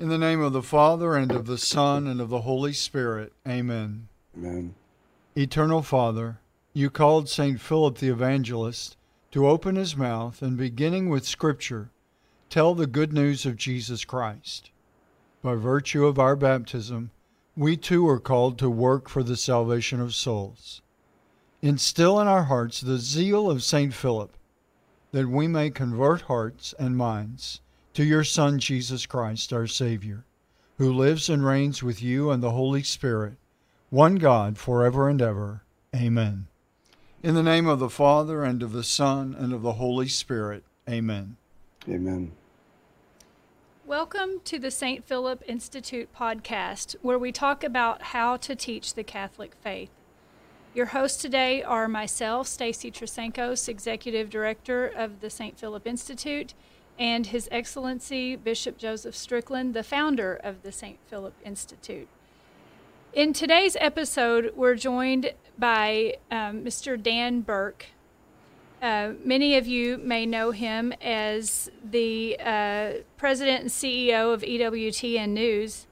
In the name of the Father, and of the Son, and of the Holy Spirit. Amen. Amen. Eternal Father, you called St. Philip the Evangelist to open his mouth and, beginning with Scripture, tell the good news of Jesus Christ. By virtue of our baptism, we too are called to work for the salvation of souls. Instill in our hearts the zeal of St. Philip, that we may convert hearts and minds to your Son, Jesus Christ, our Savior, who lives and reigns with you and the Holy Spirit, one God, forever and ever. Amen. In the name of the Father, and of the Son, and of the Holy Spirit. Amen. Amen. Welcome to the St. Philip Institute podcast, where we talk about how to teach the Catholic faith. Your hosts today are myself, Stacy Trasancos, Executive Director of the St. Philip Institute, and His Excellency Bishop Joseph Strickland, the founder of the St. Philip Institute. In today's episode, we're joined by um, Mr. Dan Burke. Uh, many of you may know him as the uh, president and CEO of EWTN News.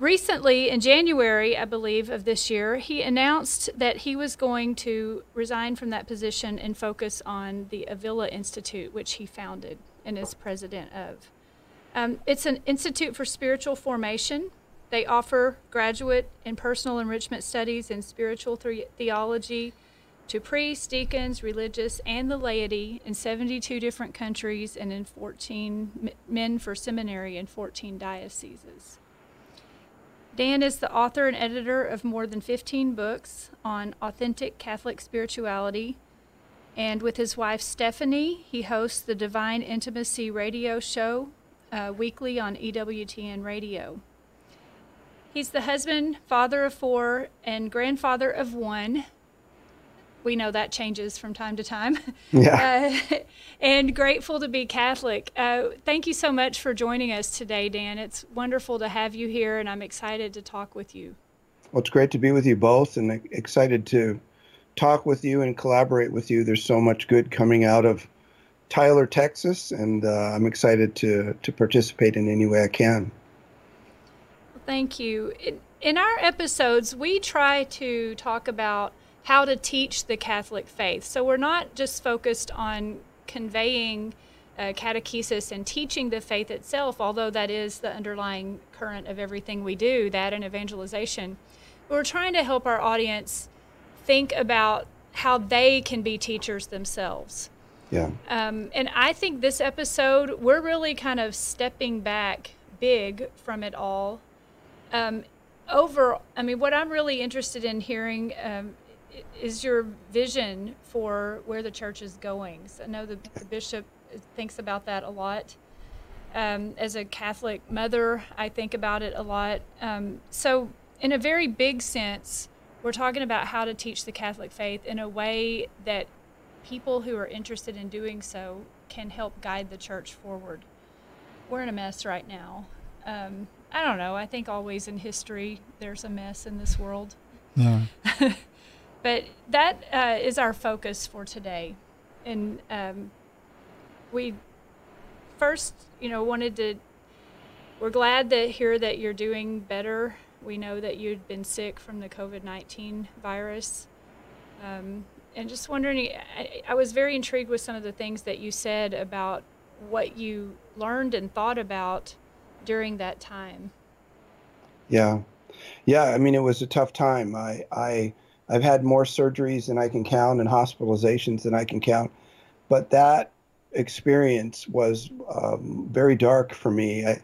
Recently, in January, I believe, of this year, he announced that he was going to resign from that position and focus on the Avila Institute, which he founded and is president of. Um, it's an institute for spiritual formation. They offer graduate and personal enrichment studies in spiritual the- theology to priests, deacons, religious, and the laity in 72 different countries and in 14 men for seminary in 14 dioceses. Dan is the author and editor of more than 15 books on authentic Catholic spirituality and with his wife Stephanie, he hosts the Divine Intimacy radio show uh, weekly on EWTN Radio. He's the husband, father of four, and grandfather of one. We know that changes from time to time. Yeah. Uh, and grateful to be Catholic. Uh, thank you so much for joining us today, Dan. It's wonderful to have you here, and I'm excited to talk with you. Well, it's great to be with you both and excited to talk with you and collaborate with you. There's so much good coming out of Tyler, Texas, and uh, I'm excited to to participate in any way I can. Thank you. In, in our episodes, we try to talk about how to teach the Catholic faith. So we're not just focused on conveying uh, catechesis and teaching the faith itself, although that is the underlying current of everything we do, that and evangelization. We're trying to help our audience think about how they can be teachers themselves. Yeah. Um, and I think this episode, we're really kind of stepping back big from it all. Um, over, I mean, what I'm really interested in hearing um, is your vision for where the church is going. So I know the, the bishop thinks about that a lot. Um, as a Catholic mother, I think about it a lot. Um, so, in a very big sense, we're talking about how to teach the Catholic faith in a way that people who are interested in doing so can help guide the church forward. We're in a mess right now. Um, I don't know. I think always in history there's a mess in this world. Yeah. but that uh, is our focus for today. And um, we first, you know, wanted to, we're glad to hear that you're doing better we know that you'd been sick from the COVID 19 virus. Um, and just wondering, I, I, was very intrigued with some of the things that you said about what you learned and thought about during that time. Yeah. Yeah. I mean, it was a tough time. I, I, I've had more surgeries than I can count and hospitalizations than I can count. But that experience was um, very dark for me. I,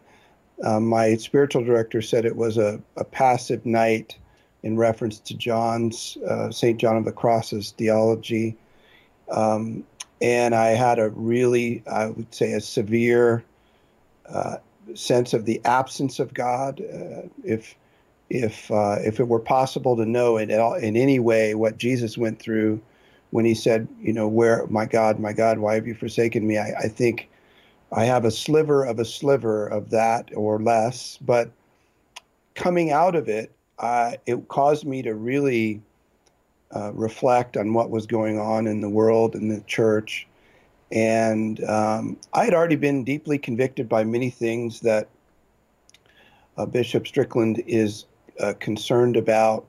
um, my spiritual director said it was a, a passive night in reference to John's, uh, St. John of the Cross's theology. Um, and I had a really, I would say, a severe uh, sense of the absence of God. Uh, if if uh, if it were possible to know in in any way what Jesus went through when he said, you know, where my God, my God, why have you forsaken me? I, I think I have a sliver of a sliver of that or less, but coming out of it, uh, it caused me to really uh, reflect on what was going on in the world and the church. And um, I had already been deeply convicted by many things that uh, Bishop Strickland is uh, concerned about,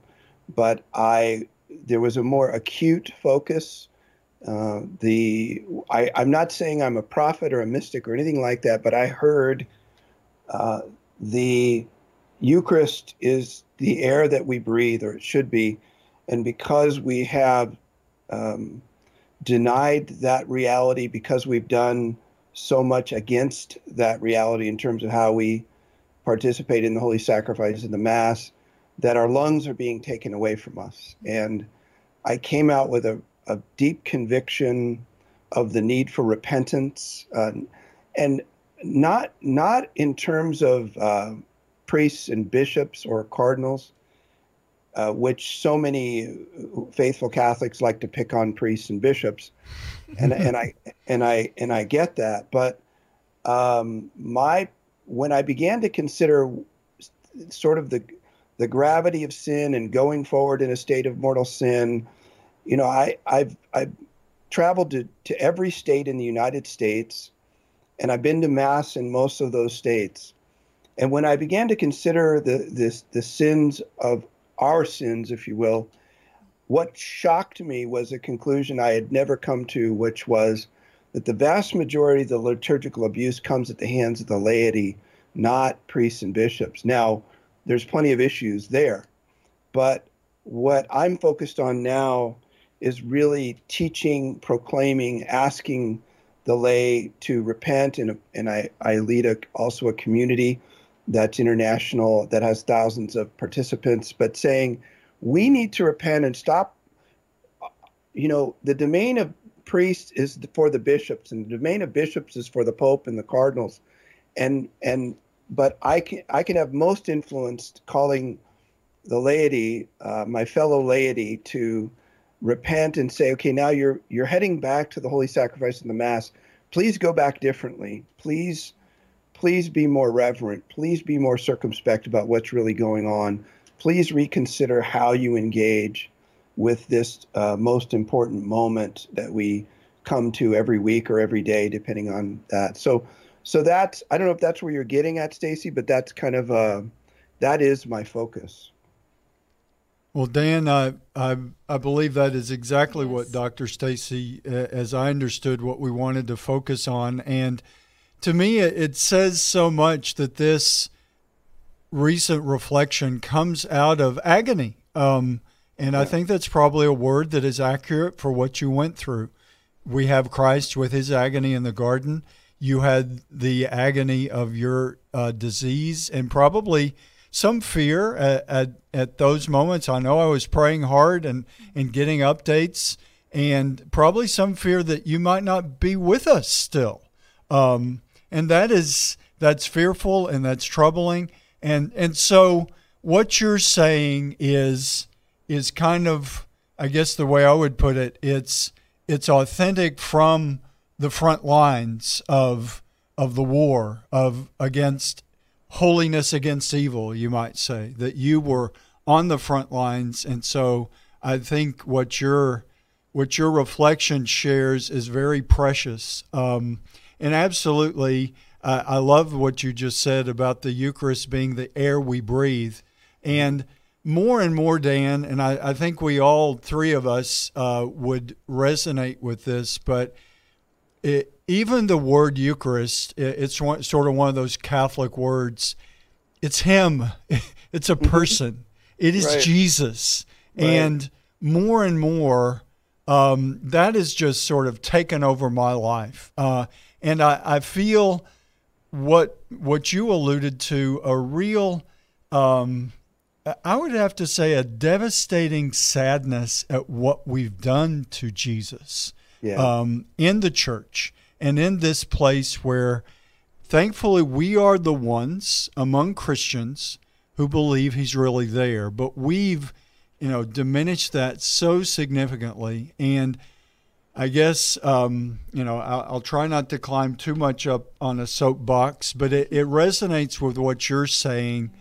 but I there was a more acute focus. Uh, the I, am not saying I'm a prophet or a mystic or anything like that, but I heard uh, the Eucharist is the air that we breathe, or it should be, and because we have um, denied that reality, because we've done so much against that reality in terms of how we participate in the holy sacrifice of the Mass, that our lungs are being taken away from us. And I came out with a, a deep conviction of the need for repentance, uh, and not not in terms of uh, priests and bishops or cardinals, uh, which so many faithful Catholics like to pick on priests and bishops, and and I and I and I get that, but um, my when I began to consider sort of the the gravity of sin and going forward in a state of mortal sin, you know, I I've I've traveled to, to every state in the United States, and I've been to mass in most of those states. And when I began to consider the this the sins of our sins, if you will, what shocked me was a conclusion I had never come to, which was that the vast majority of the liturgical abuse comes at the hands of the laity, not priests and bishops. Now, there's plenty of issues there, but what I'm focused on now is really teaching, proclaiming, asking the lay to repent, and and I I lead a, also a community that's international that has thousands of participants, but saying we need to repent and stop. You know, the domain of priests is for the bishops, and the domain of bishops is for the pope and the cardinals, and and but I can I can have most influence calling the laity, uh, my fellow laity, to repent and say, okay, now you're you're heading back to the holy sacrifice and the mass. Please go back differently. Please, please be more reverent. Please be more circumspect about what's really going on. Please reconsider how you engage with this uh, most important moment that we come to every week or every day, depending on that. So, so that's I don't know if that's where you're getting at, Stacy, but that's kind of uh, that is my focus. Well, Dan, I, I, I believe that is exactly yes. what Dr. Stacy, as I understood, what we wanted to focus on. And to me, it, it says so much that this recent reflection comes out of agony. Um, and. I think that's probably a word that is accurate for what you went through. We have Christ with his agony in the garden. You had the agony of your uh, disease and probably some fear at, at, at those moments. I know I was praying hard and, and getting updates, and probably some fear that you might not be with us still. Um, and that is that's fearful and that's troubling. And and so what you're saying is is kind of I guess the way I would put it, it's it's authentic from the front lines of of the war of against holiness against evil, you might say, that you were on the front lines. And so I think what your what your reflection shares is very precious. Um, and absolutely, uh, I love what you just said about the Eucharist being the air we breathe. And more and more, Dan, and I, I think we all three of us uh, would resonate with this, but it, even the word Eucharist, it's one, sort of one of those Catholic words. It's Him, it's a mm-hmm. person, it is right. Jesus. Right. And more and more, um, has just sort of taken over my life. Uh, and I, I, feel what what you alluded to a real, um, I would have to say, a devastating sadness at what we've done to Jesus yeah. um, in the church and in this place where thankfully we are the ones among Christians who believe he's really there, but we've you know diminished that so significantly and I guess um, you know I'll, I'll, try not to climb too much up on a soapbox, but it, it resonates with what you're saying.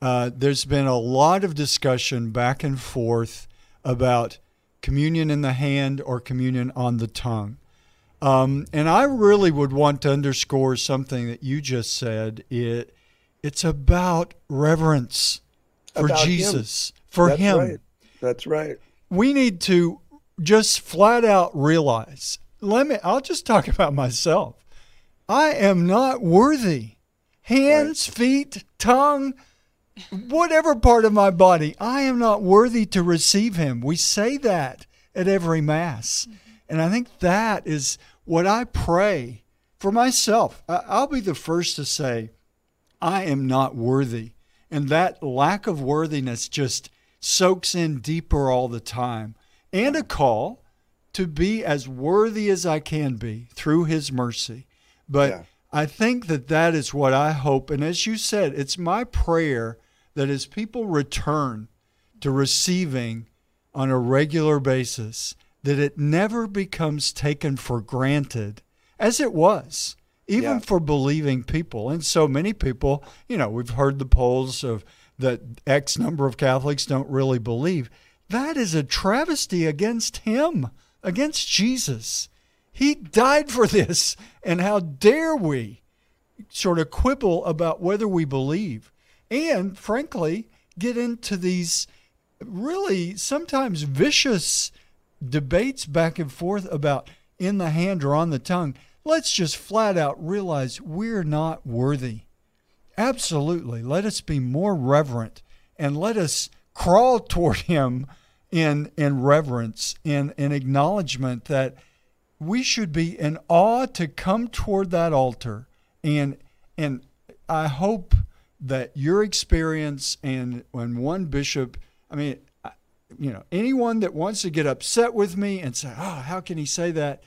Uh, there's been a lot of discussion back and forth about communion in the hand or communion on the tongue. Um, and I really would want to underscore something that you just said. It It's about reverence for About him. Jesus, for That's Him. right. That's right. We need to just flat out realize. Let me. I'll just talk about myself. I am not worthy. Hands, feet, tongue, whatever part of my body, I am not worthy to receive him. We say that at every Mass. And I think that is what I pray for myself. I'll be the first to say, I am not worthy. And that lack of worthiness just soaks in deeper all the time. And a call to be as worthy as I can be through his mercy. But Yeah. I think that that is what I hope. And as you said, it's my prayer that as people return to receiving on a regular basis, that it never becomes taken for granted as it was, even Yeah. for believing people. And so many people, you know, we've heard the polls of that X number of Catholics don't really believe. That is a travesty against him, against Jesus. He died for this. And how dare we sort of quibble about whether we believe? And frankly, get into these really sometimes vicious debates back and forth about in the hand or on the tongue. Let's just flat out realize we're not worthy. Absolutely. Let us be more reverent and let us crawl toward him in in reverence in in acknowledgement that we should be in awe to come toward that altar and and I hope that your experience and when one bishop I mean you know anyone that wants to get upset with me and say oh how can he say that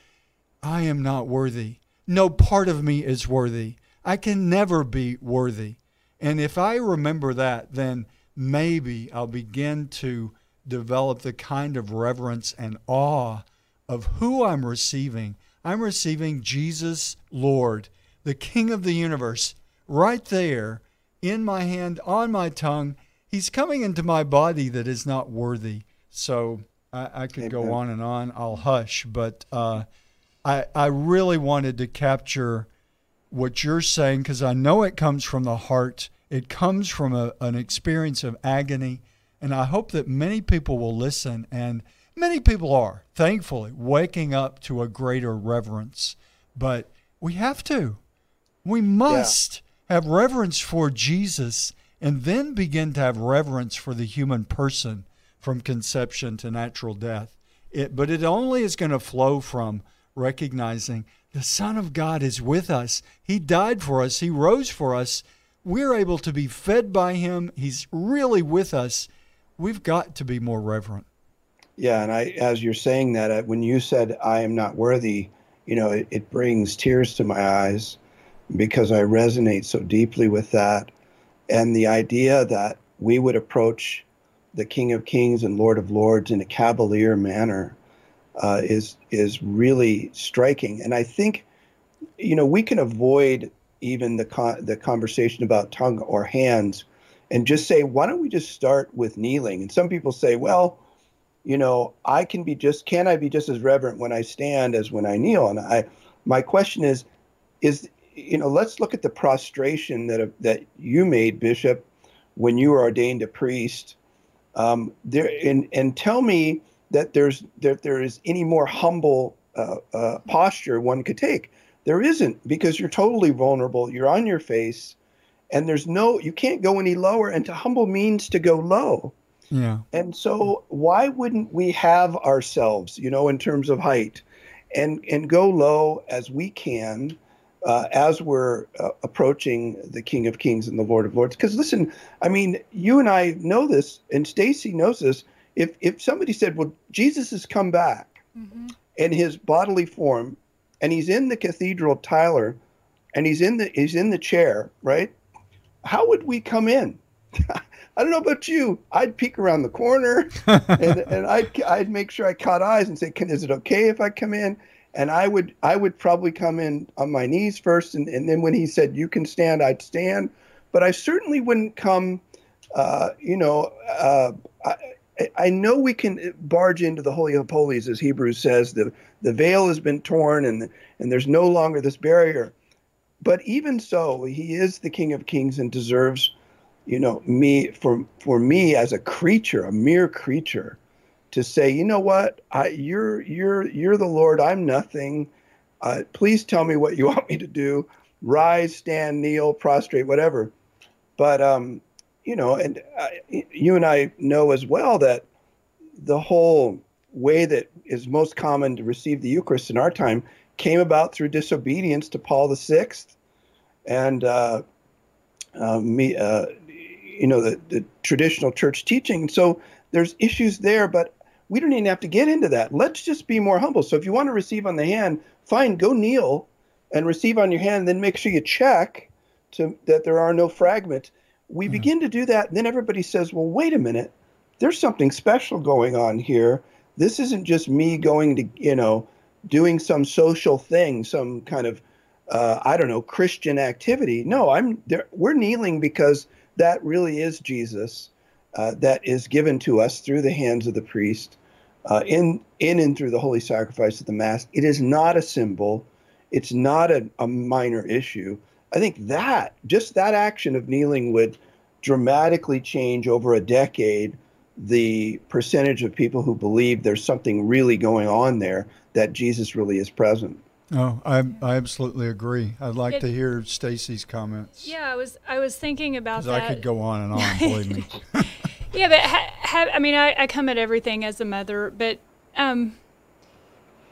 I am not worthy no part of me is worthy I can never be worthy and if I remember that then maybe I'll begin to develop the kind of reverence and awe of who I'm receiving. I'm receiving Jesus, Lord, the King of the universe, right there in my hand, on my tongue. He's coming into my body that is not worthy. So I, I could go on and on. I'll hush, but uh, I, I really wanted to capture what you're saying because I know it comes from the heart. It comes from a, an experience of agony. And I hope that many people will listen, and many people are, thankfully, waking up to a greater reverence. But we have to. We must have reverence for Jesus and then begin to have reverence for the human person from conception to natural death. It, but it only is going to flow from recognizing the Son of God is with us. He died for us, He rose for us. We're able to be fed by Him. He's really with us. We've got to be more reverent. Yeah, and I, as you're saying that, when you said I am not worthy, you know, it, it brings tears to my eyes because I resonate so deeply with that, and the idea that we would approach the King of Kings and Lord of Lords in a cavalier manner uh, is is really striking. And I think, you know, we can avoid even the con- the conversation about tongue or hands, and just say, why don't we just start with kneeling? And some people say, well you know, I can be just can I be just as reverent when I stand as when I kneel? And I my question is is you know, let's look at the prostration that that you made, Bishop, when you were ordained a priest. Um, there and and tell me that there's that there is any more humble uh, uh, posture one could take. There isn't because you're totally vulnerable. You're on your face, and there's no you can't go any lower. And to humble means to go low. Yeah. And so why wouldn't we have ourselves, you know, in terms of height and and go low as we can uh, as we're uh, approaching the King of Kings and the Lord of Lords? Because listen, I mean, you and I know this, and Stacy knows this. If if somebody said, "Well, Jesus has come back in his bodily form, and he's in the cathedral of Tyler, and he's in the he's in the chair, right? How would we come in?" I don't know about you. I'd peek around the corner and, and I'd, I'd make sure I caught eyes and say, Can, is it okay if I come in? And I would I would probably come in on my knees first, and, and then when he said you can stand, I'd stand. But I certainly wouldn't come. Uh, you know, uh, I, I know we can barge into the holy of holies, as Hebrews says. the The veil has been torn, and and there's no longer this barrier. but even so, he is the King of Kings and deserves, you know, me for for me as a creature, a mere creature, to say, you know what, I, you're you're you're the Lord. I'm nothing. Uh, please tell me what you want me to do. Rise, stand, kneel, prostrate, whatever. But um, you know, and uh, you and I know as well that the whole way that is most common to receive the Eucharist in our time came about through disobedience to Paul the Sixth, and uh, uh, me, uh, you know, the, the traditional church teaching. So there's issues there, but we don't even have to get into that. Let's just be more humble. So if you want to receive on the hand, fine, go kneel and receive on your hand. Then make sure you check to that there are no fragments. We mm-hmm. begin to do that, and then everybody says, "Well, wait a minute. There's something special going on here. This isn't just me going to, you know, doing some social thing, some kind of, uh, I don't know, Christian activity. No, I'm there. We're kneeling because that really is Jesus, uh, that is given to us through the hands of the priest uh, in in and through the holy sacrifice of the mass. It is not a symbol. It's not a, a minor issue. I think that just that action of kneeling would dramatically change over a decade the percentage of people who believe there's something really going on there that Jesus really is present. Oh, I I absolutely agree. I'd like it, to hear Stacy's comments. Yeah, I was I was thinking about that. I could go on and on. believe me. yeah, but ha, ha, I mean, I, I come at everything as a mother, but um,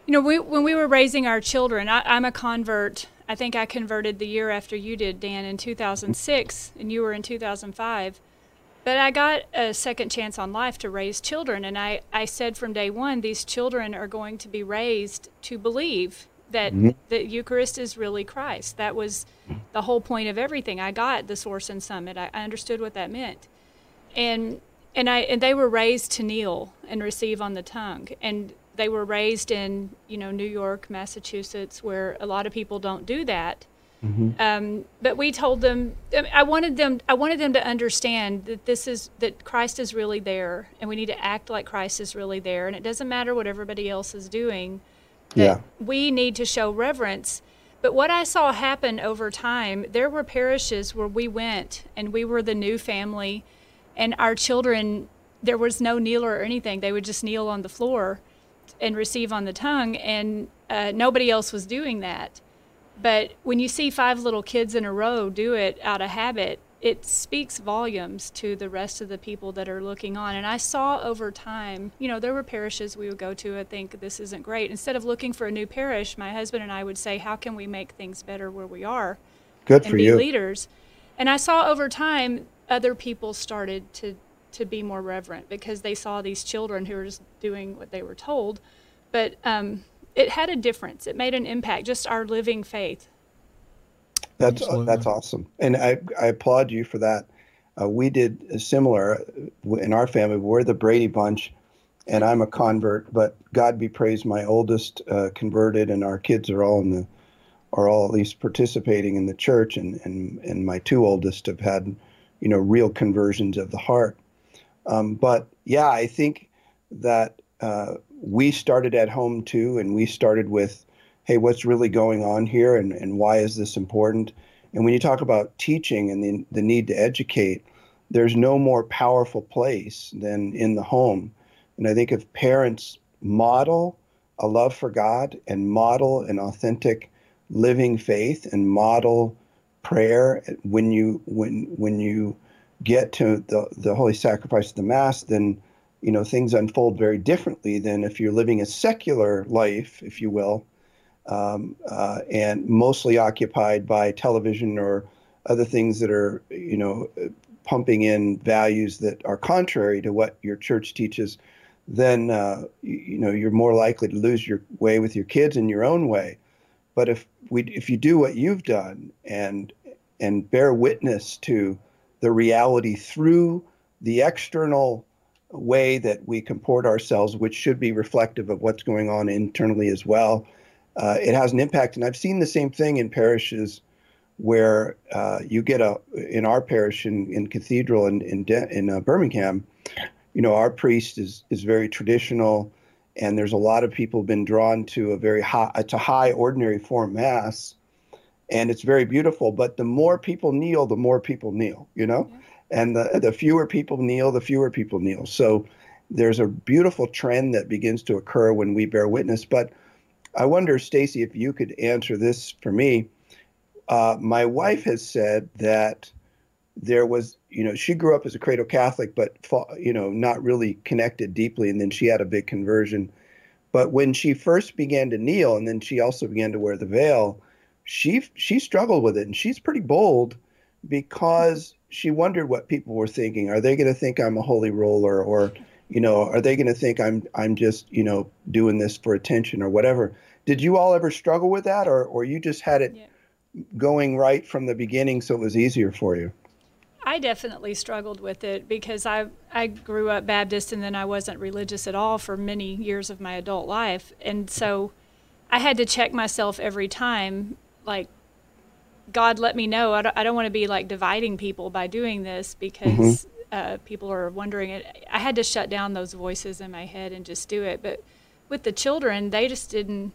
you know, we when we were raising our children, I, I'm a convert. I think I converted the year after you did, Dan, in 2006, and you were in 2005. But I got a second chance on life to raise children, and I, I said from day one, these children are going to be raised to believe that mm-hmm. the Eucharist is really Christ. That was the whole point of everything. I got the Source and Summit. I, I understood what that meant, and and I and they were raised to kneel and receive on the tongue, and they were raised in you know New York, Massachusetts, where a lot of people don't do that. Mm-hmm. Um, but we told them I wanted them I wanted them to understand that this is that Christ is really there and we need to act like Christ is really there and it doesn't matter what everybody else is doing yeah. we need to show reverence but what I saw happen over time there were parishes where we went and we were the new family and our children there was no kneeler or anything they would just kneel on the floor and receive on the tongue and uh, nobody else was doing that but when you see five little kids in a row do it out of habit, it speaks volumes to the rest of the people that are looking on. And I saw over time, you know, there were parishes we would go to i think this isn't great. Instead of looking for a new parish, my husband and I would say, how can we make things better where we are? Good and for be you. leaders. And I saw over time other people started to to be more reverent because they saw these children who were just doing what they were told. But um, it had a difference. It made an impact. Just our living faith. That's uh, that's awesome, and I I applaud you for that. Uh, we did similar in our family. We're the Brady bunch, and I'm a convert. But God be praised, my oldest uh, converted, and our kids are all in the are all at least participating in the church, and and and my two oldest have had, you know, real conversions of the heart. Um, but yeah, I think that uh, we started at home too, and we started with, hey, what's really going on here, and, and why is this important? And when you talk about teaching and the, the need to educate, there's no more powerful place than in the home. And I think if parents model a love for God and model an authentic living faith and model prayer when you when when you get to the, the holy sacrifice of the mass, then you know things unfold very differently than if you're living a secular life, if you will, um, uh, and mostly occupied by television or other things that are you know pumping in values that are contrary to what your church teaches. Then uh, you, you know you're more likely to lose your way with your kids in your own way. But if we if you do what you've done and and bear witness to the reality through the external way that we comport ourselves, which should be reflective of what's going on internally as well. Uh, it has an impact, and I've seen the same thing in parishes where uh, you get a in our parish in, in Cathedral in in, De- in uh, Birmingham. You know, our priest is is very traditional, and there's a lot of people been drawn to a very high to high ordinary form mass, and it's very beautiful. But the more people kneel, the more people kneel, you know, yeah. and the the fewer people kneel, the fewer people kneel. So there's a beautiful trend that begins to occur when we bear witness. But I wonder, Stacy, if you could answer this for me. Uh, my wife has said that there was, you know, she grew up as a cradle Catholic, but you know, not really connected deeply, and then she had a big conversion. But when she first began to kneel, and then she also began to wear the veil, she she struggled with it, and she's pretty bold because she wondered what people were thinking. Are they going to think I'm a holy roller, or you know, are they going to think I'm I'm just you know doing this for attention or whatever? Did you all ever struggle with that, or or you just had it yeah. going right from the beginning, so it was easier for you? I definitely struggled with it because I I grew up Baptist and then I wasn't religious at all for many years of my adult life, and so I had to check myself every time, like God let me know I don't, I don't want to be like dividing people by doing this because mm-hmm. uh, people are wondering it. I had to shut down those voices in my head and just do it. But with the children, they just didn't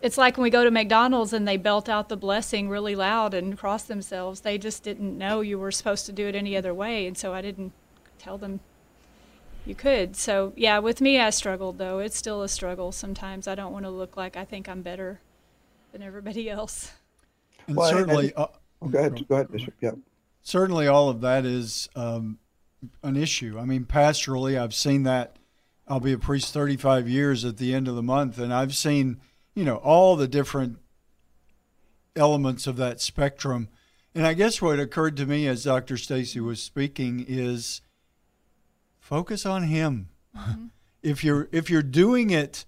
it's like when we go to McDonald's and they belt out the blessing really loud and cross themselves. They just didn't know you were supposed to do it any other way, and so I didn't tell them you could. So yeah, with me, I struggled though. It's still a struggle sometimes. I don't want to look like I think I'm better than everybody else. And well, certainly, and, uh, oh, go ahead, go ahead, Bishop. Yeah. Certainly, all of that is um, an issue. I mean, pastorally, I've seen that. I'll be a priest 35 years at the end of the month, and I've seen you know, all the different elements of that spectrum. And I guess what occurred to me as Dr. Stacy was speaking is focus on him. Mm-hmm. if you're if you're doing it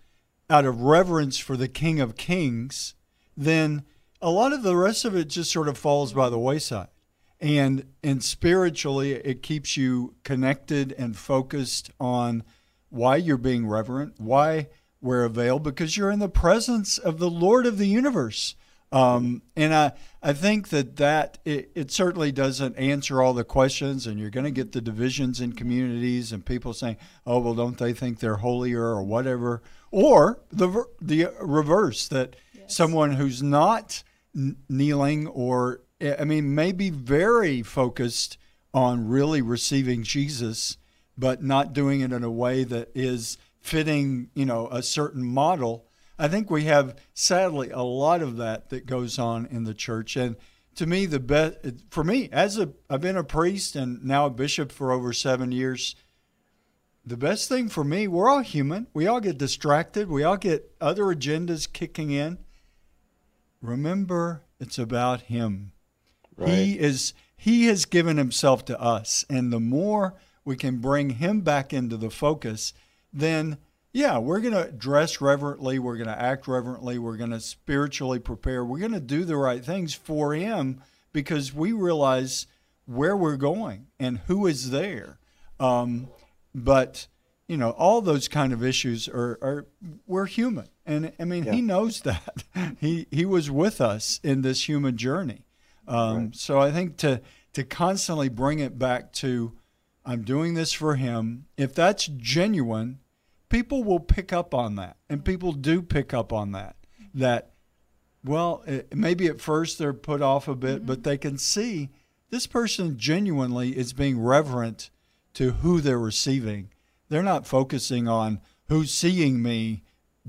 out of reverence for the King of Kings, then a lot of the rest of it just sort of falls by the wayside. And and spiritually it keeps you connected and focused on why you're being reverent, why wear a veil because you're in the presence of the Lord of the universe. Um, and I, I think that that it, it, certainly doesn't answer all the questions, and you're going to get the divisions in communities and people saying, "Oh, well, don't they think they're holier or whatever?" Or the the reverse that yes. someone who's not kneeling or I mean, maybe very focused on really receiving Jesus, but not doing it in a way that is fitting, you know, a certain model. I think we have sadly a lot of that that goes on in the church. And to me the best for me as a I've been a priest and now a bishop for over 7 years the best thing for me we're all human. We all get distracted. We all get other agendas kicking in. Remember it's about him. Right. he is he has given himself to us. And the more we can bring him back into the focus then yeah, we're going to dress reverently. We're going to act reverently. We're going to spiritually prepare. We're going to do the right things for Him because we realize where we're going and who is there. Um, but you know, all those kind of issues are, are we're human, and I mean, yeah. He knows that. he He was with us in this human journey. Um, right. So I think to to constantly bring it back to, I'm doing this for Him. If that's genuine people will pick up on that, and people do pick up on that. That, well, it, maybe at first they're put off a bit, mm-hmm. but they can see this person genuinely is being reverent to who they're receiving. They're not focusing on who's seeing me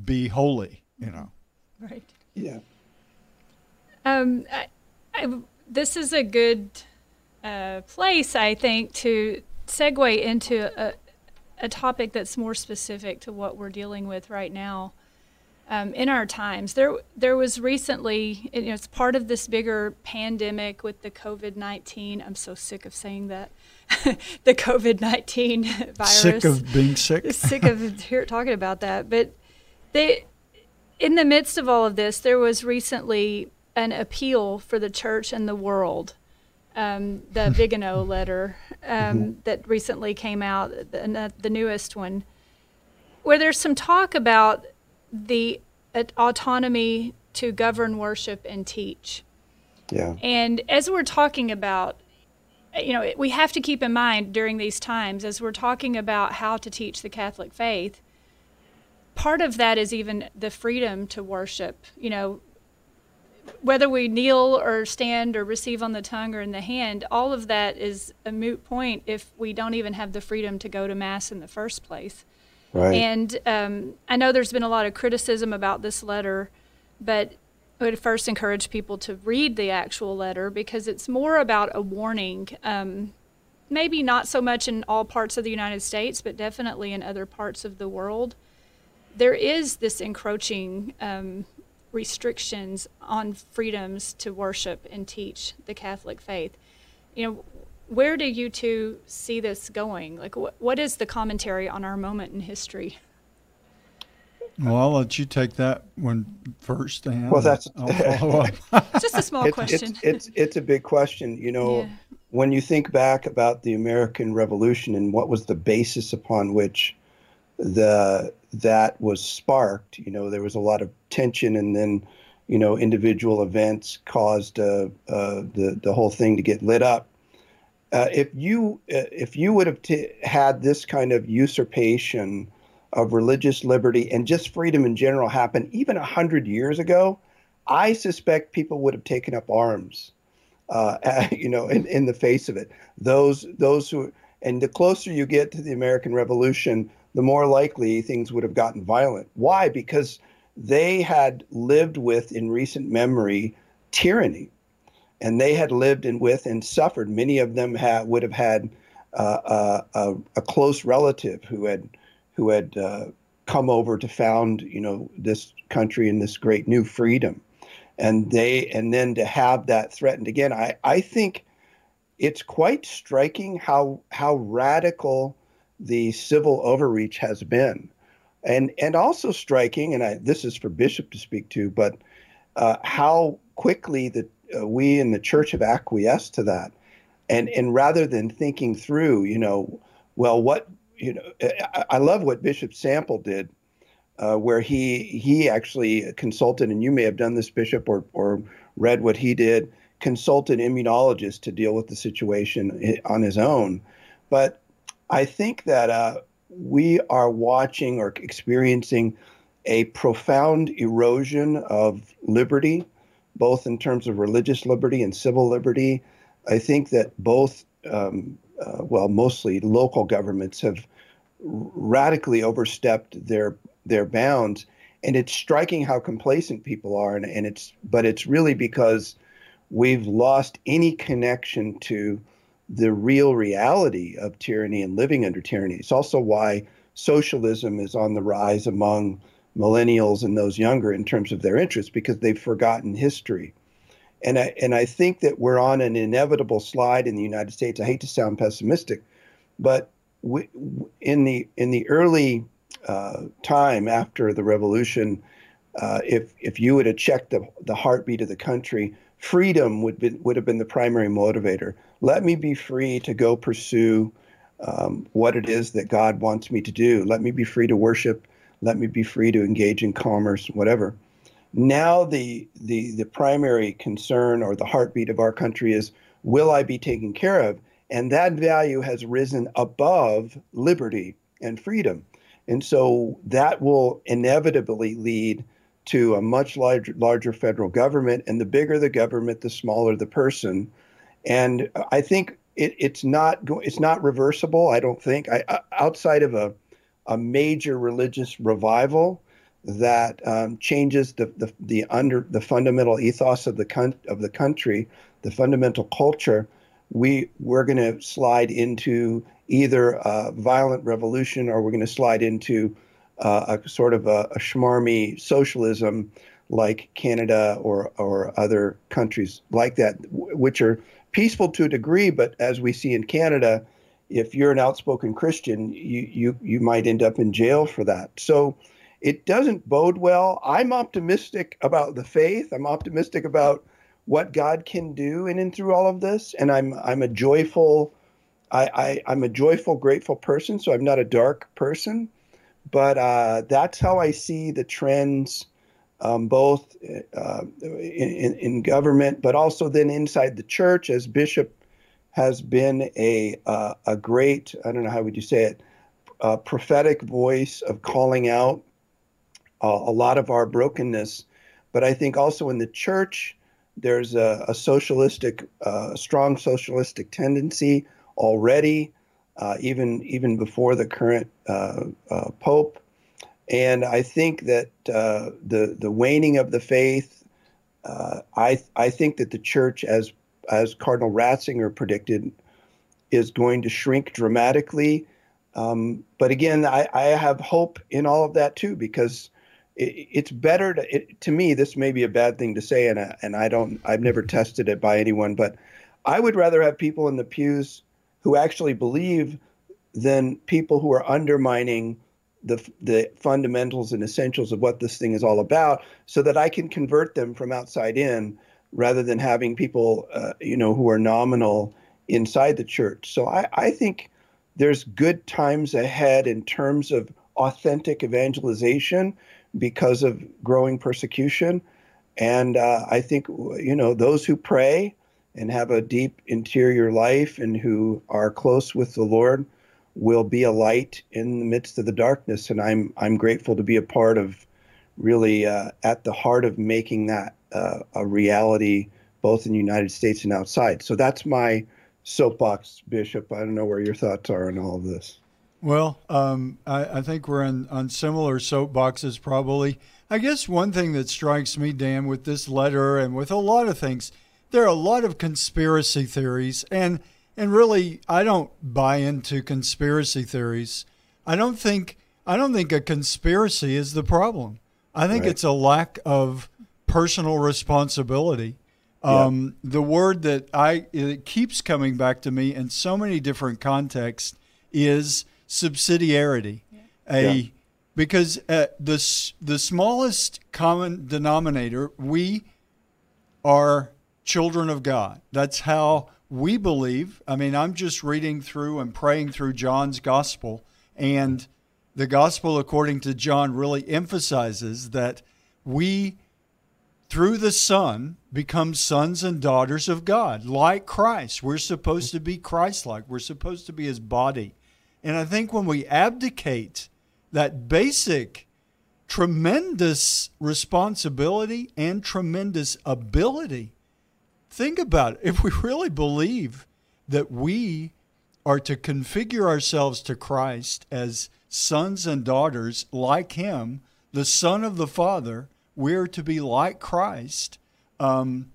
be holy, you know. Right. Yeah. Um, I, I, this is a good uh, place, I think, to segue into a, a topic that's more specific to what we're dealing with right now um, in our times. There, there was recently, you know, it's part of this bigger pandemic with the COVID 19. I'm so sick of saying that. the COVID 19 virus. Sick of being sick. sick of here, talking about that. But they, in the midst of all of this, there was recently an appeal for the church and the world um, the Vigano letter um, mm-hmm. that recently came out, the, the, newest one, where there's some talk about the uh, autonomy to govern, worship, and teach. Yeah. And as we're talking about, you know, we have to keep in mind during these times, as we're talking about how to teach the Catholic faith, part of that is even the freedom to worship. You know, whether we kneel or stand or receive on the tongue or in the hand, all of that is a moot point if we don't even have the freedom to go to Mass in the first place. Right. And um, I know there's been a lot of criticism about this letter, but I would first encourage people to read the actual letter because it's more about a warning. Um, maybe not so much in all parts of the United States, but definitely in other parts of the world. There is this encroaching um, restrictions on freedoms to worship and teach the Catholic faith. You know, where do you two see this going? Like, wh- what is the commentary on our moment in history? Well, I'll let you take that one first, Dan. Well, that's- I'll follow up. Just a small it's, question. It's, it's it's a big question. You know, Yeah. when you think back about the American Revolution and what was the basis upon which the that was sparked, you know, there was a lot of tension, and then, you know, individual events caused uh, uh, the the whole thing to get lit up. Uh, if you uh, if you would have t- had this kind of usurpation of religious liberty and just freedom in general happen even a hundred years ago, I suspect people would have taken up arms uh, you know, in, in the face of it. Those those who and the closer you get to the American Revolution, the more likely things would have gotten violent. Why? Because they had lived with in recent memory tyranny, and they had lived in with and suffered. Many of them had would have had uh, a, a close relative who had who had uh, come over to found you know this country and this great new freedom and they and then to have that threatened again i i think it's quite striking how how radical the civil overreach has been and and also striking and I, this is for bishop to speak to but uh, how quickly the uh, we in the church have acquiesced to that and and rather than thinking through you know well what you know i, I love what bishop sample did uh, where he he actually consulted, and you may have done this, Bishop, or or read what he did, consulted immunologists to deal with the situation on his own. But I think that uh, we are watching or experiencing a profound erosion of liberty, both in terms of religious liberty and civil liberty. I think that both, um, uh, well, mostly local governments have radically overstepped their their bounds and it's striking how complacent people are and, and it's but it's really because we've lost any connection to the real reality of tyranny and living under tyranny it's also why socialism is on the rise among millennials and those younger in terms of their interests because they've forgotten history and I, and I think that we're on an inevitable slide in the United States. I hate to sound pessimistic, but we, in the in the early uh, time after the revolution, uh, if if you would have checked the, the heartbeat of the country, freedom would be, would have been the primary motivator. Let me be free to go pursue um, what it is that God wants me to do. Let me be free to worship. Let me be free to engage in commerce, whatever. Now the the the primary concern or the heartbeat of our country is will I be taken care of? And that value has risen above liberty and freedom. And so that will inevitably lead to a much larger, larger federal government. And the bigger the government, the smaller the person. And I think it, it's not it's not reversible. I don't think. I, outside of a a major religious revival that um, changes the, the the under the fundamental ethos of the con- of the country, the fundamental culture we we're going to slide into either a violent revolution or we're going to slide into uh, a sort of a, a schmarmy socialism like Canada or or other countries like that, which are peaceful to a degree, but as we see in Canada, if you're an outspoken Christian, you you you might end up in jail for that. So it doesn't bode well. I'm optimistic about the faith. I'm optimistic about what God can do in and through all of this. And I'm I'm a joyful, I, I am a joyful, grateful person. So I'm not a dark person, but uh, that's how I see the trends, um, both uh, in, in government, but also then inside the church. As bishop has been a uh, a great I don't know how would you say it, prophetic voice of calling out a lot of our brokenness. But I think also in the church there's a, a socialistic, uh, strong socialistic tendency already, uh, even even before the current uh, uh, pope. And I think that uh, the the waning of the faith, I I think that the church, as as Cardinal Ratzinger predicted, is going to shrink dramatically. Um, but again, I, I have hope in all of that too because it, it's better to it, to me. This may be a bad thing to say, and I, and I don't. I've never tested it by anyone, but I would rather have people in the pews who actually believe than people who are undermining the the fundamentals and essentials of what this thing is all about, so that I can convert them from outside in, rather than having people, uh, you know, who are nominal inside the church. So I, I think there's good times ahead in terms of authentic evangelization because of growing persecution. And uh, I think, you know, those who pray and have a deep interior life and who are close with the Lord will be a light in the midst of the darkness. And I'm, I'm grateful to be a part of really uh, at the heart of making that uh, a reality both in the United States and outside. So that's my soapbox, Bishop. I don't know where your thoughts are on all of this. Well, um, I, I, think we're in, on similar soapboxes, probably. I guess one thing that strikes me, Dan, with this letter and with a lot of things, there are a lot of conspiracy theories, and and really, I don't buy into conspiracy theories. I don't think I don't think a conspiracy is the problem. I think right. it's a lack of personal responsibility. Um, yeah. The word that I it keeps coming back to me in so many different contexts is subsidiarity. Yeah. A yeah. because uh, the the smallest common denominator we are children of God. That's how we believe. I mean, I'm just reading through and praying through John's gospel and the gospel according to John really emphasizes that we through the Son become sons and daughters of God, like Christ. We're supposed to be Christ like, we're supposed to be his body. And I think when we abdicate that basic, tremendous responsibility and tremendous ability, think about it. If we really believe that we are to configure ourselves to Christ as sons and daughters like him, the Son of the Father, we're to be like Christ. Um,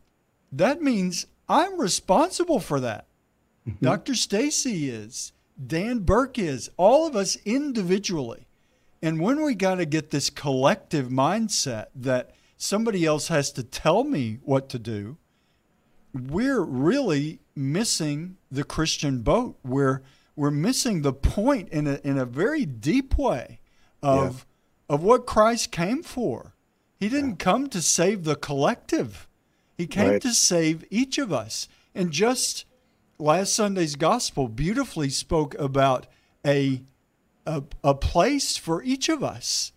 that means I'm responsible for that. Mm-hmm. Dr. Stacy is. Dan Burke is, all of us individually. And when we got to get this collective mindset that somebody else has to tell me what to do, we're really missing the Christian boat. We're we're missing the point in a in a very deep way of yeah. of what Christ came for. He didn't yeah. come to save the collective. He came right. to save each of us. And just last Sunday's gospel beautifully spoke about a a, a place for each of us.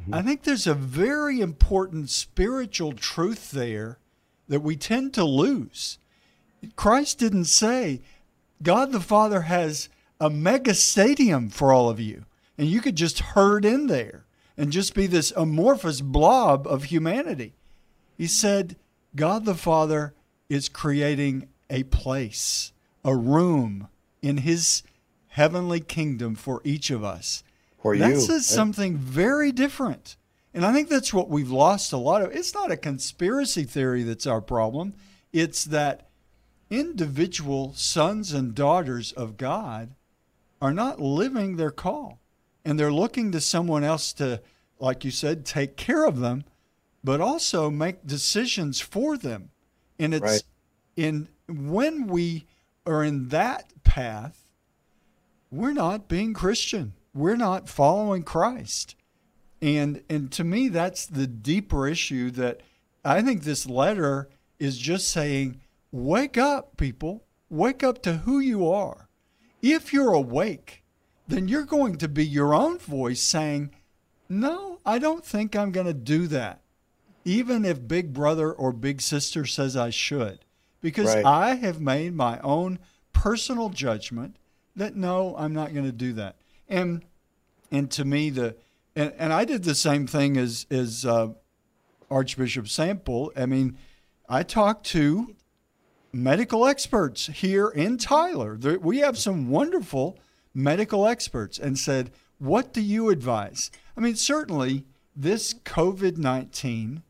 Mm-hmm. I think there's a very important spiritual truth there that we tend to lose. Christ didn't say, God the Father has a mega stadium for all of you, and you could just herd in there and just be this amorphous blob of humanity. He said, God the Father is creating a place a room in his heavenly kingdom for each of us. For that you. says something very different. And I think that's what we've lost a lot of. It's not a conspiracy theory that's our problem. It's that individual sons and daughters of God are not living their call. And they're looking to someone else to, like you said, take care of them, but also make decisions for them. And it's right. in when we are in that path, we're not being Christian. We're not following Christ. And and to me that's the deeper issue that I think this letter is just saying, wake up, people. Wake up to who you are. If you're awake, then you're going to be your own voice saying, No, I don't think I'm going to do that. Even if big brother or big sister says I should because right. I have made my own personal judgment that no, I'm not going to do that. And and to me the and, and I did the same thing as as uh, Archbishop Sample. I mean, I talked to medical experts here in Tyler. There, we have some wonderful medical experts and said, What do you advise? I mean, certainly this COVID 19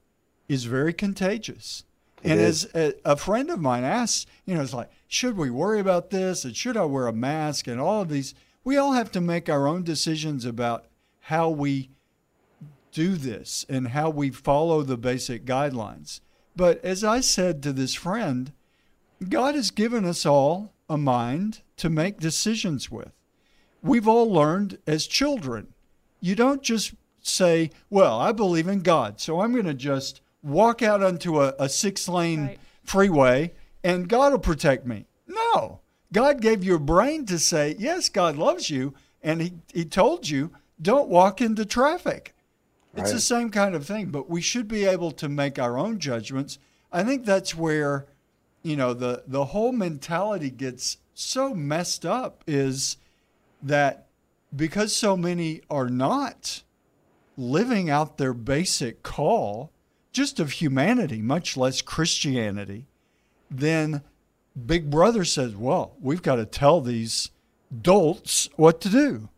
is very contagious. It and is. as a, a, friend of mine asked, you know, it's like, should we worry about this? And should I wear a mask? And all of these, we all have to make our own decisions about how we do this and how we follow the basic guidelines. But as I said to this friend, God has given us all a mind to make decisions with. We've all learned as children. You don't just say, Well, I believe in God, so I'm going to just walk out onto a, a six lane right. freeway and God will protect me. No. God gave you a brain to say, Yes, God loves you. And He, he told you, Don't walk into traffic. It's the same kind of thing, but we should be able to make our own judgments. I think that's where you know the the whole mentality gets so messed up is that because so many are not living out their basic call just of humanity much less christianity then big brother says well we've got to tell these dolts what to do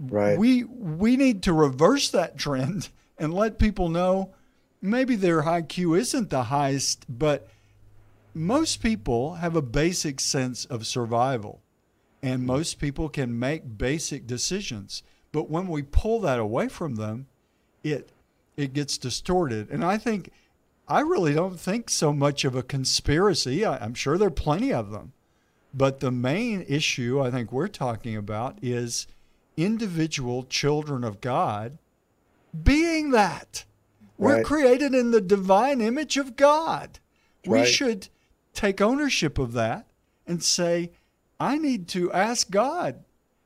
right we we need to reverse that trend and let people know maybe their IQ isn't the highest but most people have a basic sense of survival, and most people can make basic decisions. But when we pull that away from them, it it gets distorted. And I think I really don't think so much of a conspiracy. I, I'm sure there are plenty of them. But the main issue I think we're talking about is individual children of God being that. We're created in the divine image of God. Right. We should take ownership of that and say, I need to ask God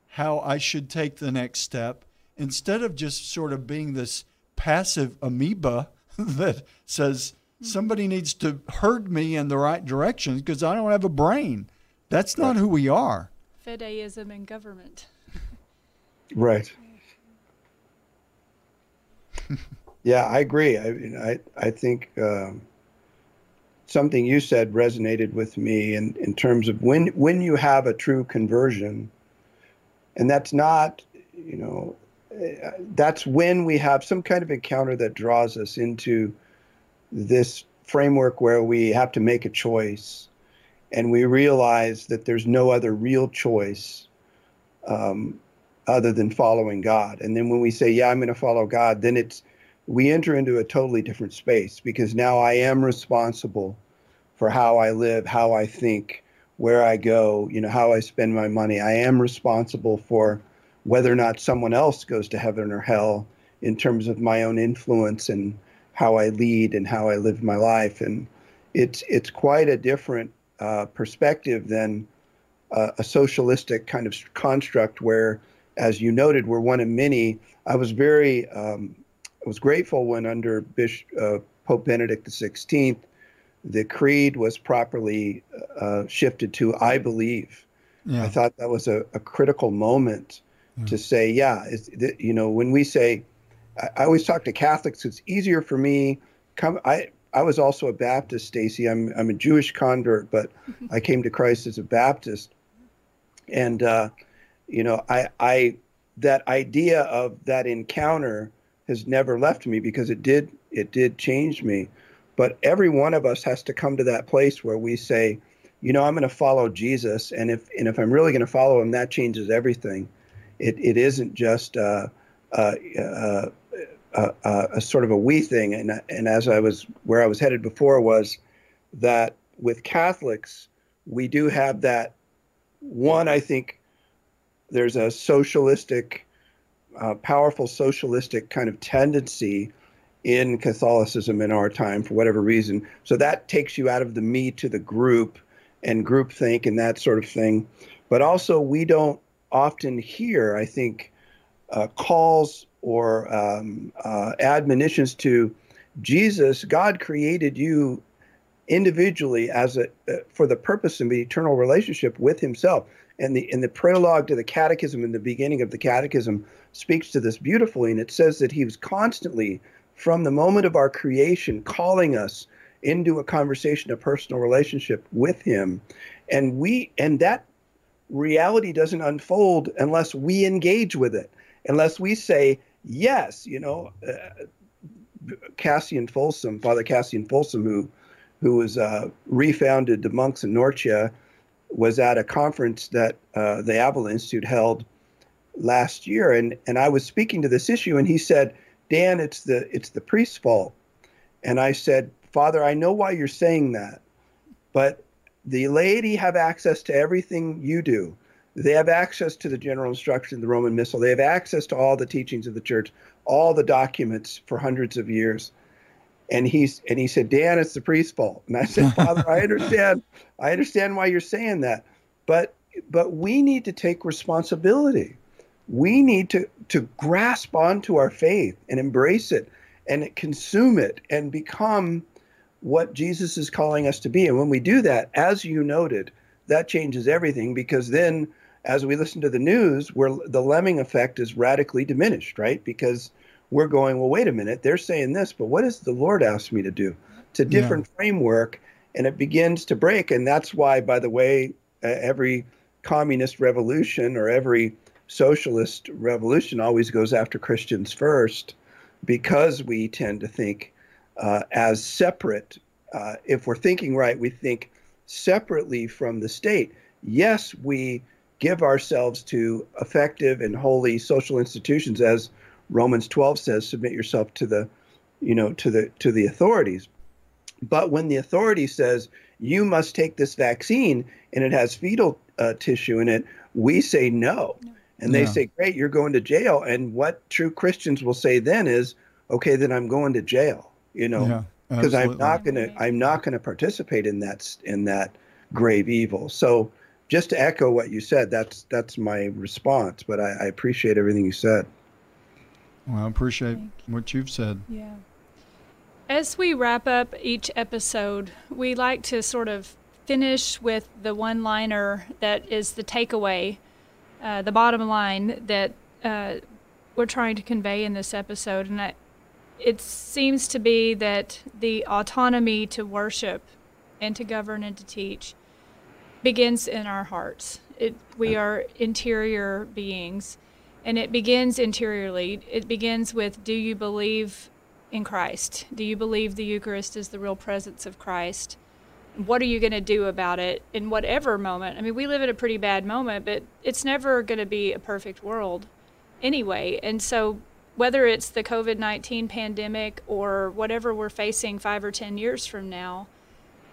how I should take the next step instead of just sort of being this passive amoeba that says somebody needs to herd me in the right direction because I don't have a brain. That's not who we are. Fideism in government. Right. yeah, I agree. I I I think um, something you said resonated with me in, in terms of when when you have a true conversion, and that's not, you know, that's when we have some kind of encounter that draws us into this framework where we have to make a choice, and we realize that there's no other real choice um, other than following God. And then when we say, "Yeah, I'm going to follow God," then it's we enter into a totally different space because now I am responsible for how I live, how I think, where I go, you know, how I spend my money. I am responsible for whether or not someone else goes to heaven or hell in terms of my own influence and how I lead and how I live my life. And it's it's quite a different uh, perspective than uh, a socialistic kind of construct where, as you noted, we're one of many. I was very um, I was grateful when under Bishop, uh, Pope Benedict XVI, the creed was properly uh, shifted to "I believe." Yeah. I thought that was a, a critical moment yeah. to say, yeah, you know, when we say, I, I, always talk to Catholics. It's easier for me. Come, I I was also a Baptist, Stacy. I'm I'm a Jewish convert, but I came to Christ as a Baptist, and uh, you know, I I that idea of that encounter has never left me because it did it did change me. But every one of us has to come to that place where we say, you know, I'm going to follow Jesus, and if and if I'm really going to follow him, that changes everything. It it isn't just uh, uh, uh, uh, a sort of a we thing. And and as I was where I was headed before was that with Catholics we do have that one. I think there's a socialistic, uh, powerful socialistic kind of tendency in Catholicism in our time for whatever reason. So that takes you out of the me to the group and groupthink and that sort of thing. But also, we don't often hear, I think, uh, calls or um, uh, admonitions to Jesus. God created you individually as a uh, for the purpose of an eternal relationship with Himself. And the in the prologue to the Catechism, in the beginning of the Catechism, speaks to this beautifully, and it says that He was constantly from the moment of our creation, calling us into a conversation, a personal relationship with Him. And we, and that reality doesn't unfold unless we engage with it, unless we say, yes, you know, uh, Cassian Folsom, Father Cassian Folsom, who, who was uh, refounded the monks in Norcia, was at a conference that uh, the Avila Institute held last year, and and I was speaking to this issue, and he said, "Dan, it's the it's the priest's fault," and I said, "Father, I know why you're saying that, but the laity have access to everything you do. They have access to the general instruction of the Roman Missal. They have access to all the teachings of the church, all the documents for hundreds of years." And he's and he said, Dan, it's the priest's fault. And I said, Father, I understand. I understand why you're saying that. But but we need to take responsibility we need to to grasp onto our faith and embrace it and consume it and become what Jesus is calling us to be. And when we do that, as you noted, that changes everything because then as we listen to the news, where the lemming effect is radically diminished, right? Because we're going, well, wait a minute, they're saying this, but what does the Lord ask me to do? It's a different yeah. framework, and it begins to break. And that's why, by the way, uh, every communist revolution or every socialist revolution always goes after Christians first because we tend to think uh, as separate. Uh, if we're thinking right, we think separately from the state. Yes, we give ourselves to effective and holy social institutions, as Romans 12 says, submit yourself to the, you know, to the to the authorities. But when the authority says you must take this vaccine and it has fetal uh, tissue in it, we say no. and they yeah. say, "Great, you're going to jail." And what true Christians will say then is, "Okay, then I'm going to jail." You know, because yeah, I'm not going to I'm not going to participate in that in that grave evil. So, just to echo what you said, that's that's my response. But I, I appreciate everything you said. Well, I appreciate what you've said. Yeah. As we wrap up each episode, we like to sort of finish with the one liner that is the takeaway uh, the bottom line that uh, we're trying to convey in this episode, and I, it seems to be that the autonomy to worship and to govern and to teach begins in our hearts. It, we are interior beings, and it begins interiorly. It begins with Do you believe in Christ? Do you believe the Eucharist is the real presence of Christ? what are you going to do about it in whatever moment? I mean, we live in a pretty bad moment, but it's never going to be a perfect world anyway. And so, whether it's the COVID 19 pandemic or whatever we're facing five or 10 years from now,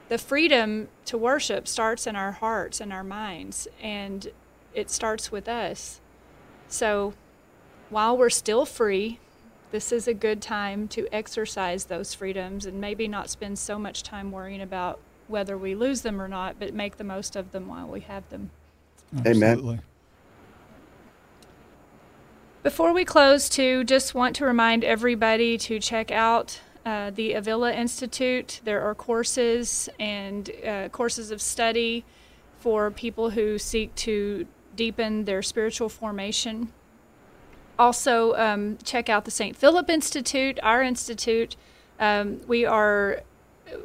the freedom to worship starts in our hearts and our minds, and it starts with us. So, while we're still free, this is a good time to exercise those freedoms and maybe not spend so much time worrying about whether we lose them or not, but make the most of them while we have them. Absolutely. Amen. Before we close, too, just want to remind everybody to check out uh, the Avila Institute. There are courses and uh, courses of study for people who seek to deepen their spiritual formation. Also, um, check out the St. Philip Institute, our institute. Um, we are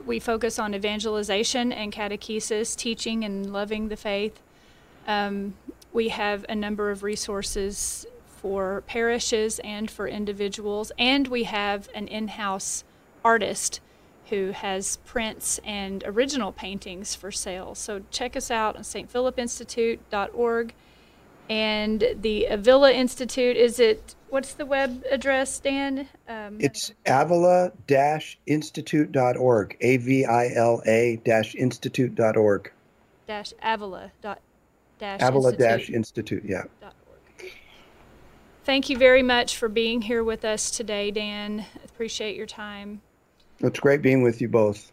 we focus on evangelization and catechesis, teaching and loving the faith. Um, we have a number of resources for parishes and for individuals, and we have an in house artist who has prints and original paintings for sale. So check us out on stphilipinstitute.org. And the Avila Institute, is it what's the web address, Dan? Um, it's avila-institute.org. A V I L A institute.org. Dash Avila dot dash Avila dash institute, yeah. Thank you very much for being here with us today, Dan. Appreciate your time. It's great being with you both.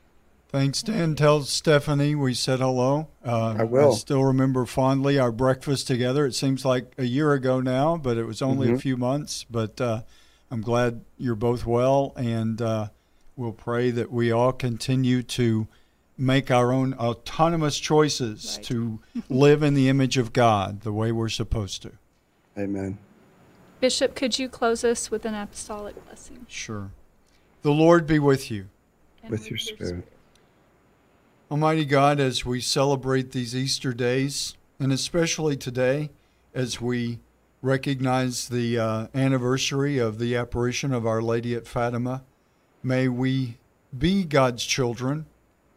Thanks, Dan. Tell Stephanie we said hello. Uh, I will. I still remember fondly our breakfast together. It seems like a year ago now, but it was only mm-hmm. a few months. But uh, I'm glad you're both well, and uh, we'll pray that we all continue to make our own autonomous choices right. to live in the image of God the way we're supposed to. Amen. Bishop, could you close us with an apostolic blessing? Sure. The Lord be with you. And with, with your spirit. spirit Almighty God, as we celebrate these Easter days, and especially today, as we recognize the uh, anniversary of the apparition of Our Lady at Fatima, may we be God's children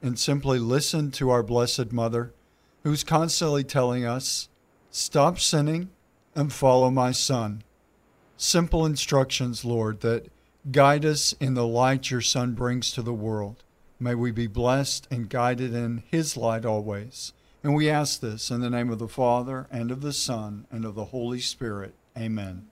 and simply listen to our Blessed Mother, who's constantly telling us, Stop sinning and follow my Son. Simple instructions, Lord, that guide us in the light your Son brings to the world. May we be blessed and guided in his light always. And we ask this in the name of the Father, and of the Son, and of the Holy Spirit. Amen.